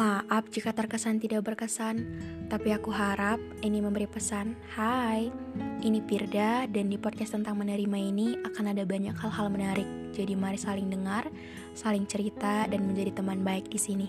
Maaf jika terkesan tidak berkesan, tapi aku harap ini memberi pesan. Hai, ini Pirda dan di podcast tentang menerima ini akan ada banyak hal-hal menarik. Jadi mari saling dengar, saling cerita dan menjadi teman baik di sini.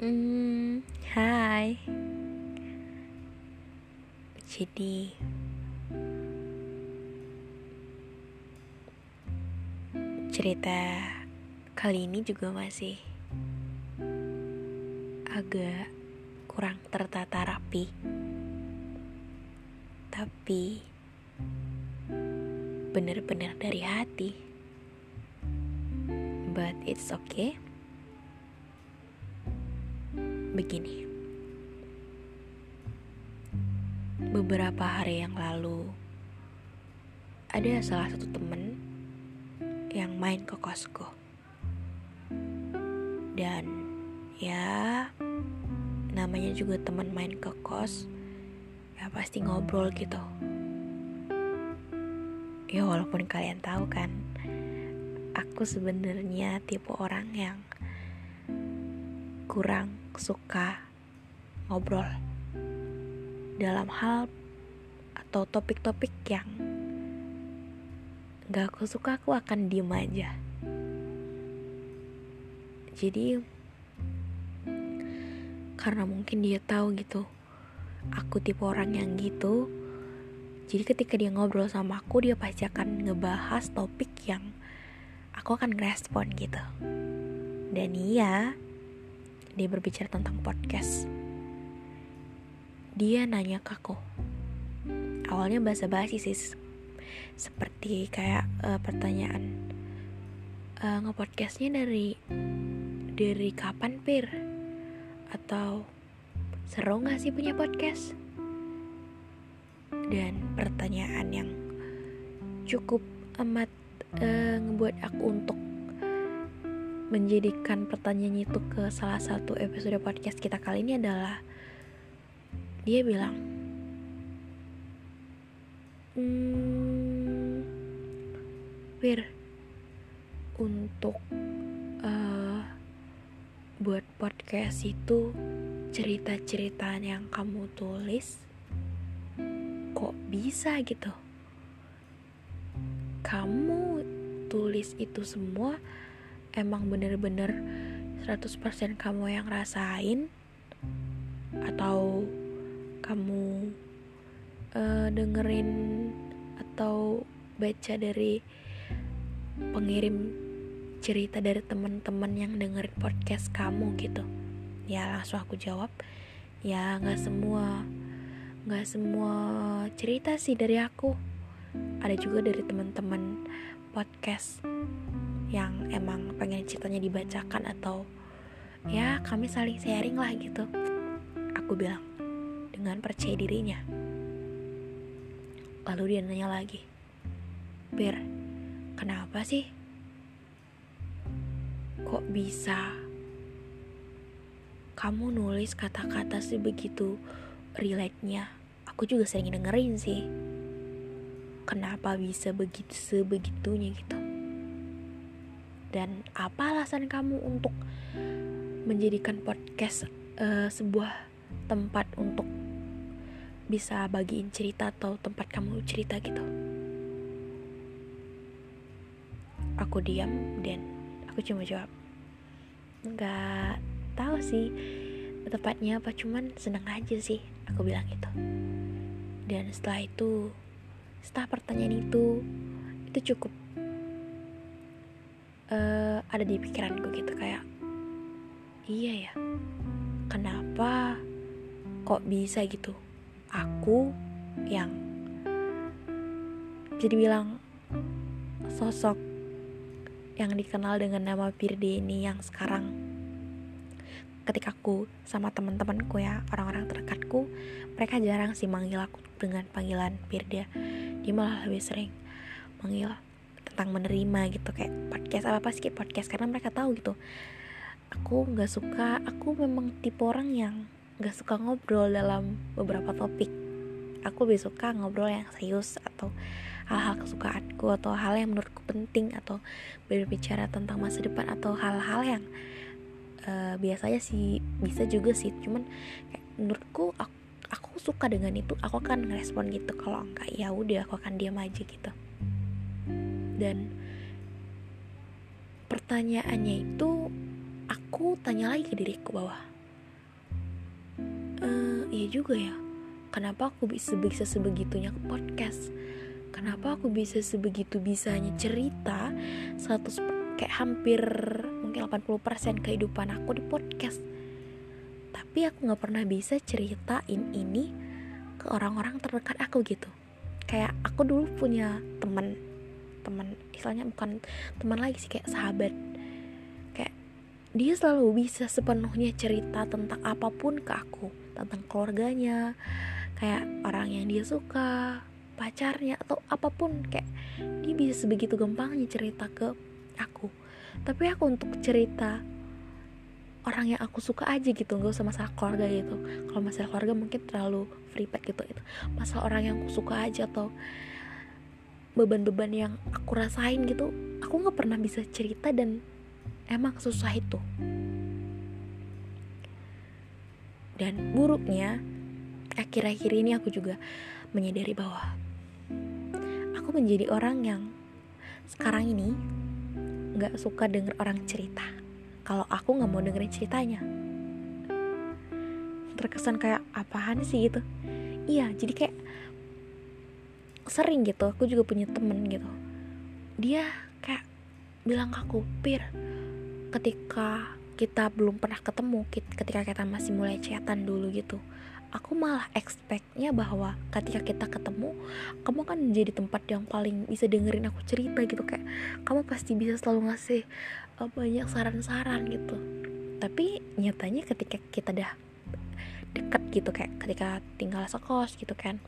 Hmm, hai. Jadi cerita kali ini juga masih agak kurang tertata rapi. Tapi benar-benar dari hati. But it's okay begini. Beberapa hari yang lalu, ada salah satu temen yang main ke kosku. Dan ya, namanya juga teman main ke kos, ya pasti ngobrol gitu. Ya walaupun kalian tahu kan, aku sebenarnya tipe orang yang kurang suka ngobrol dalam hal atau topik-topik yang gak aku suka aku akan diem aja. Jadi karena mungkin dia tahu gitu aku tipe orang yang gitu jadi ketika dia ngobrol sama aku dia pasti akan ngebahas topik yang aku akan ngerespon gitu. Dan iya dia berbicara tentang podcast. Dia nanya ke aku. Awalnya basa-basi sih, seperti kayak uh, pertanyaan uh, ngepodcastnya dari dari kapan pir atau seru gak sih punya podcast dan pertanyaan yang cukup amat uh, ngebuat aku untuk menjadikan pertanyaan itu ke salah satu episode podcast kita kali ini adalah dia bilang hmm, Wir untuk uh, buat podcast itu cerita-cerita yang kamu tulis kok bisa gitu? Kamu tulis itu semua emang bener-bener 100% kamu yang rasain? Atau kamu uh, dengerin atau baca dari pengirim cerita dari teman-teman yang dengerin podcast kamu gitu? Ya langsung aku jawab. Ya nggak semua nggak semua cerita sih dari aku. Ada juga dari teman-teman podcast yang emang pengen ceritanya dibacakan atau ya kami saling sharing lah gitu. Aku bilang dengan percaya dirinya. Lalu dia nanya lagi Bir kenapa sih kok bisa kamu nulis kata-kata sebegitu relate-nya? Aku juga sering dengerin sih. Kenapa bisa begitu sebegitunya? gitu dan apa alasan kamu untuk menjadikan podcast uh, sebuah tempat untuk bisa bagiin cerita atau tempat kamu cerita gitu? Aku diam dan aku cuma jawab nggak tahu sih tepatnya apa cuman seneng aja sih aku bilang gitu. Dan setelah itu setelah pertanyaan itu itu cukup uh, ada di pikiranku gitu kayak iya ya kenapa kok bisa gitu? Aku yang jadi bilang sosok yang dikenal dengan nama Pirde ini yang sekarang ketika aku sama teman-temanku ya orang-orang terdekatku mereka jarang sih manggil aku dengan panggilan Pirda dia malah lebih sering manggil tentang menerima gitu kayak podcast apa apa sih podcast karena mereka tahu gitu. Aku nggak suka aku memang tipe orang yang nggak suka ngobrol dalam beberapa topik. Aku lebih suka ngobrol yang serius atau hal-hal kesukaanku atau hal yang menurutku penting atau berbicara tentang masa depan atau hal-hal yang uh, biasanya sih bisa juga sih. Cuman kayak menurutku aku, aku suka dengan itu aku akan ngerespon gitu. Kalau enggak ya udah aku akan diam aja gitu dan pertanyaannya itu aku tanya lagi ke diriku bahwa uh, iya juga ya kenapa aku bisa bisa sebegitunya ke podcast? Kenapa aku bisa sebegitu bisanya cerita 100 kayak hampir mungkin 80% kehidupan aku di podcast? Tapi aku nggak pernah bisa ceritain ini ke orang-orang terdekat aku gitu. Kayak aku dulu punya teman teman istilahnya bukan teman lagi sih kayak sahabat. Dia selalu bisa sepenuhnya cerita tentang apa pun ke aku. Tentang keluarganya kayak orang yang dia suka pacarnya atau apa pun. Kayak dia bisa sebegitu gampangnya cerita ke aku. Tapi aku untuk cerita orang yang aku suka aja gitu nggak usah masalah keluarga gitu. Kalau masalah keluarga mungkin terlalu pet gitu itu. Masalah orang yang aku suka aja atau beban-beban yang aku rasain gitu aku nggak pernah bisa cerita dan emang susah itu. Dan buruknya akhir-akhir ini aku juga menyadari bahwa aku menjadi orang yang sekarang ini nggak suka denger orang cerita. Kalau aku nggak mau dengerin ceritanya. Terkesan kayak apaan sih? gitu. Iya jadi kayak sering gitu aku juga punya temen gitu. Dia kayak bilang ke aku pir ketika kita belum pernah ketemu ketika kita masih mulai chatan dulu gitu aku malah expectnya bahwa ketika kita ketemu kamu kan jadi tempat yang paling bisa dengerin aku cerita gitu kayak kamu pasti bisa selalu ngasih uh, banyak saran-saran gitu. Tapi nyatanya ketika kita udah deket gitu kayak ketika tinggal sekos gitu kan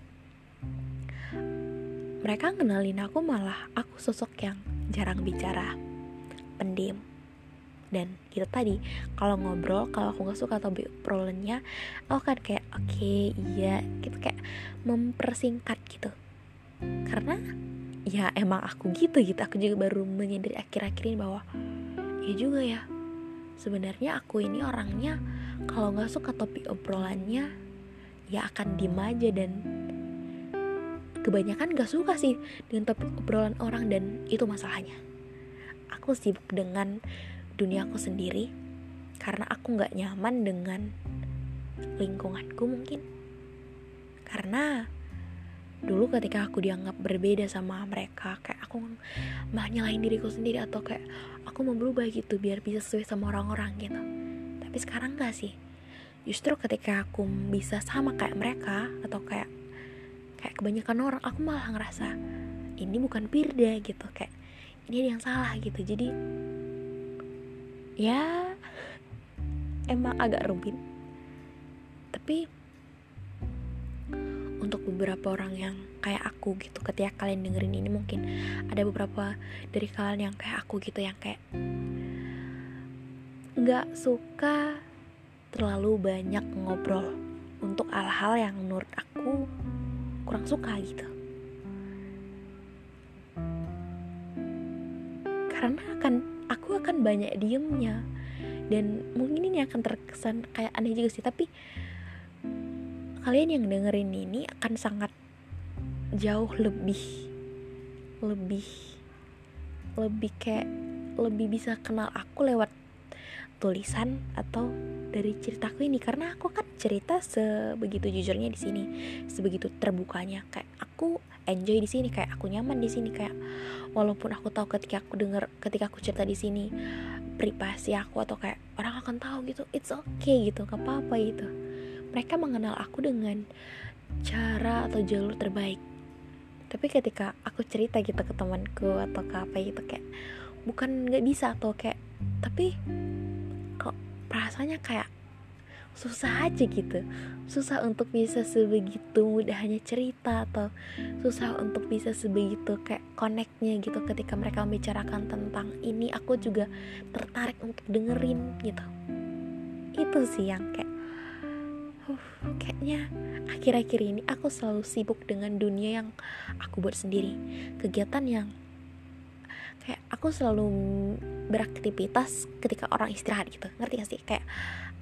mereka kenalin aku malah aku sosok yang jarang bicara pendiam. Dan gitu tadi kalau ngobrol kalau aku nggak suka atau obrolannya aku kan kayak oke okay, iya gitu kayak mempersingkat gitu. Karena ya emang aku gitu gitu. Aku juga baru menyadari akhir-akhir ini bahwa ya juga ya. Sebenarnya aku ini orangnya kalau nggak suka topik obrolannya ya akan diem aja dan kebanyakan gak suka sih dengan topik obrolan orang dan itu masalahnya. Aku sibuk dengan dunia aku sendiri karena aku nggak nyaman dengan lingkunganku mungkin. Karena dulu ketika aku dianggap berbeda sama mereka kayak aku malah nyalain diriku sendiri atau kayak aku mau berubah gitu biar bisa sesuai sama orang-orang gitu. Tapi sekarang gak sih. Justru ketika aku bisa sama kayak mereka atau kayak kayak kebanyakan orang aku malah ngerasa ini bukan Pirda gitu. Kayak ini ada yang salah gitu. Jadi ya emang agak rumit. Tapi untuk beberapa orang yang kayak aku gitu ketika kalian dengerin ini mungkin ada beberapa dari kalian yang kayak aku gitu yang kayak nggak suka terlalu banyak ngobrol untuk hal-hal yang menurut aku kurang suka gitu. Karena akan aku akan banyak diemnya. Dan mungkin ini akan terkesan kayak aneh juga sih tapi kalian yang dengerin ini akan sangat jauh lebih lebih lebih kayak lebih bisa kenal aku lewat tulisan atau dari ceritaku ini. Karena aku kan cerita sebegitu jujurnya di sini. Sebegitu terbukanya. Kayak aku enjoy di sini. Kayak aku nyaman di sini. Kayak walaupun aku tahu ketika aku denger ketika aku cerita di sini privasi aku atau kayak orang akan tahu gitu it's okay gitu. Gak apa-apa gitu. Mereka mengenal aku dengan cara atau jalur terbaik. Tapi ketika aku cerita gitu ke temanku atau ke apa gitu kayak bukan nggak bisa atau kayak tapi kok perasaannya kayak susah aja gitu. Susah untuk bisa sebegitu mudahnya cerita atau susah untuk bisa sebegitu kayak connectnya gitu ketika mereka membicarakan tentang ini aku juga tertarik untuk dengerin gitu. Itu sih yang kayak uh, kayaknya akhir-akhir ini aku selalu sibuk dengan dunia yang aku buat sendiri. Kegiatan yang kayak aku selalu beraktivitas ketika orang istirahat gitu. Ngerti gak sih? Kayak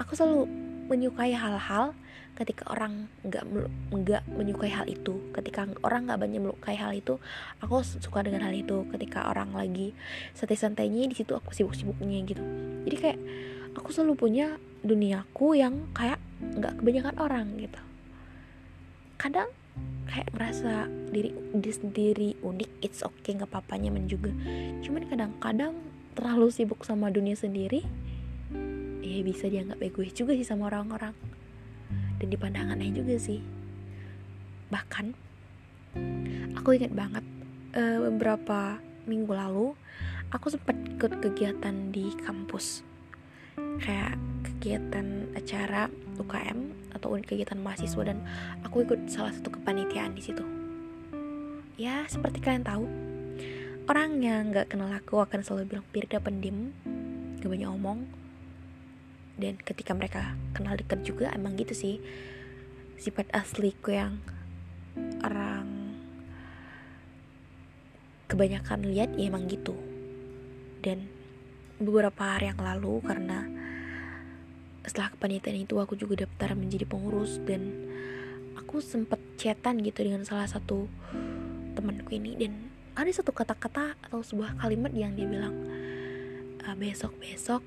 aku selalu menyukai hal-hal ketika orang nggak nggak menyukai hal itu. Ketika orang nggak banyak menyukai hal itu aku suka dengan hal itu. Ketika orang lagi santai-santainya di situ aku sibuk-sibuknya gitu. Jadi kayak aku selalu punya duniaku yang kayak nggak kebanyakan orang gitu. Kadang kayak ngerasa diri diri sendiri unik it's okay nggak apa-apa nyaman juga. Cuman kadang-kadang terlalu sibuk sama dunia sendiri ya bisa dianggap egois juga sih sama orang-orang. Dan dipandang aneh juga sih. Bahkan aku ingat banget uh, beberapa minggu lalu aku sempat ikut kegiatan di kampus. Kayak kegiatan acara UKM atau unit kegiatan mahasiswa dan aku ikut salah satu kepanitiaan di situ. Ya seperti kalian tahu orang yang nggak kenal aku akan selalu bilang Pirda pendim gak banyak omong. Dan ketika mereka kenal dekat juga emang gitu sih sifat asliku yang orang kebanyakan lihat ya emang gitu. Dan beberapa hari yang lalu karena setelah kepanitiaan itu aku juga daftar menjadi pengurus dan aku sempet chatan gitu dengan salah satu temanku ini dan ada satu kata-kata atau sebuah kalimat yang dia bilang ah, besok besok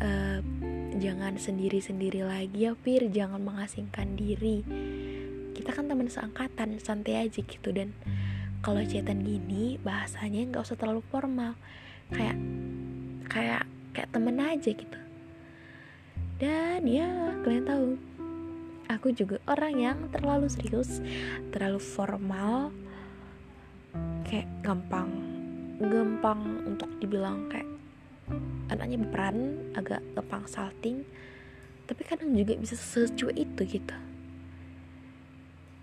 uh, jangan sendiri-sendiri lagi ya Pir jangan mengasingkan diri. Kita kan teman seangkatan santai aja gitu. Dan kalau chatan gini bahasanya nggak usah terlalu formal. Kayak kayak kayak temen aja gitu dan ya kalian tahu aku juga orang yang terlalu serius terlalu formal kayak gampang gampang untuk dibilang kayak anaknya berperan agak gampang salting tapi kadang juga bisa secuek itu gitu.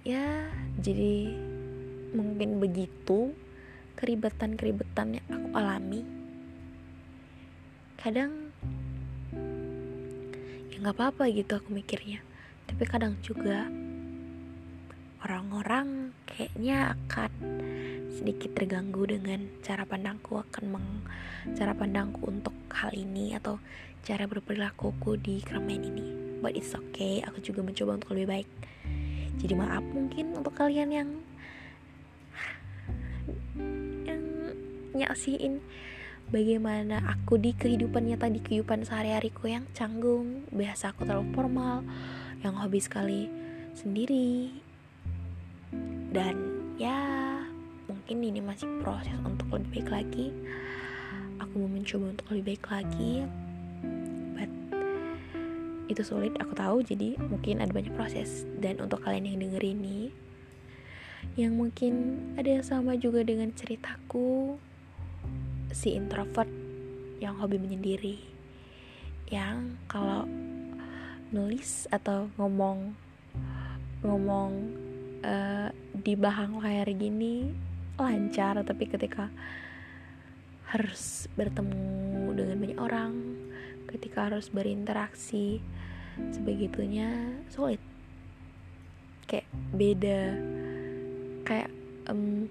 Ya jadi mungkin begitu keribatan-keribatan yang aku alami kadang nggak apa-apa gitu aku mikirnya. Tapi kadang juga orang-orang kayaknya akan sedikit terganggu dengan cara pandangku akan meng cara pandangku untuk hal ini atau cara berperilakuku di keramaian ini. But it's okay aku juga mencoba untuk lebih baik. Jadi maaf mungkin untuk kalian yang yang nyaksiin bagaimana aku di kehidupan nyata di kehidupan sehari-hariku yang canggung biasa aku terlalu formal yang hobi sekali sendiri. Dan ya mungkin ini masih proses untuk lebih baik lagi. Aku mau mencoba untuk lebih baik lagi but itu sulit aku tahu. Jadi mungkin ada banyak proses. Dan untuk kalian yang denger ini yang mungkin ada yang sama juga dengan ceritaku si introvert yang hobi menyendiri yang kalau nulis atau ngomong ngomong uh, di bahang layar gini lancar tapi ketika harus bertemu dengan banyak orang ketika harus berinteraksi sebegitunya sulit. Kayak beda. Kayak um,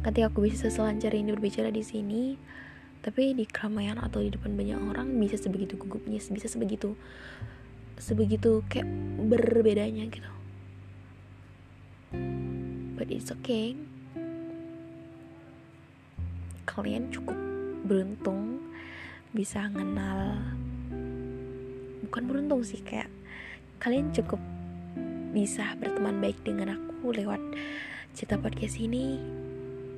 ketika aku bisa selancar ini berbicara di sini tapi di keramaian atau di depan banyak orang bisa sebegitu gugupnya bisa sebegitu sebegitu kayak berbedanya gitu. But it's okay. Kalian cukup beruntung bisa kenal bukan beruntung sih kayak kalian cukup bisa berteman baik dengan aku lewat cerita podcast ini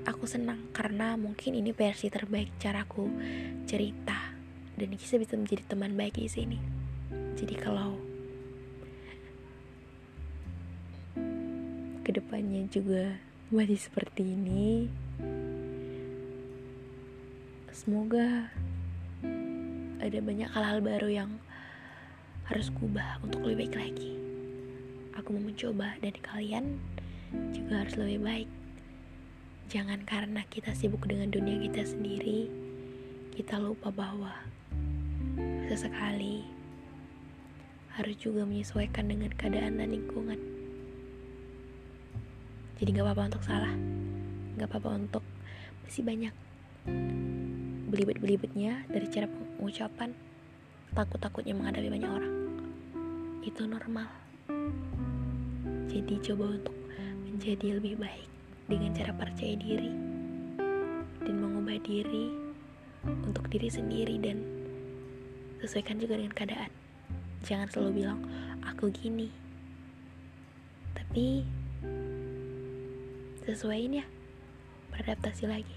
aku senang karena mungkin ini versi terbaik caraku cerita. Dan bisa bisa menjadi teman baik di sini. Jadi kalau ke depannya juga masih seperti ini semoga ada banyak hal-hal baru yang harus kubah untuk lebih baik lagi. Aku mau mencoba dan kalian juga harus lebih baik jangan karena kita sibuk dengan dunia kita sendiri kita lupa bahwa sesekali harus juga menyesuaikan dengan keadaan dan lingkungan. Jadi gak apa-apa untuk salah gak apa-apa untuk masih banyak belibet-belibetnya dari cara pengucapan takut-takutnya menghadapi banyak orang. Itu normal. Jadi coba untuk menjadi lebih baik dengan cara percaya diri dan mengubah diri untuk diri sendiri dan sesuaikan juga dengan keadaan jangan selalu bilang aku gini tapi sesuaiin ya beradaptasi lagi?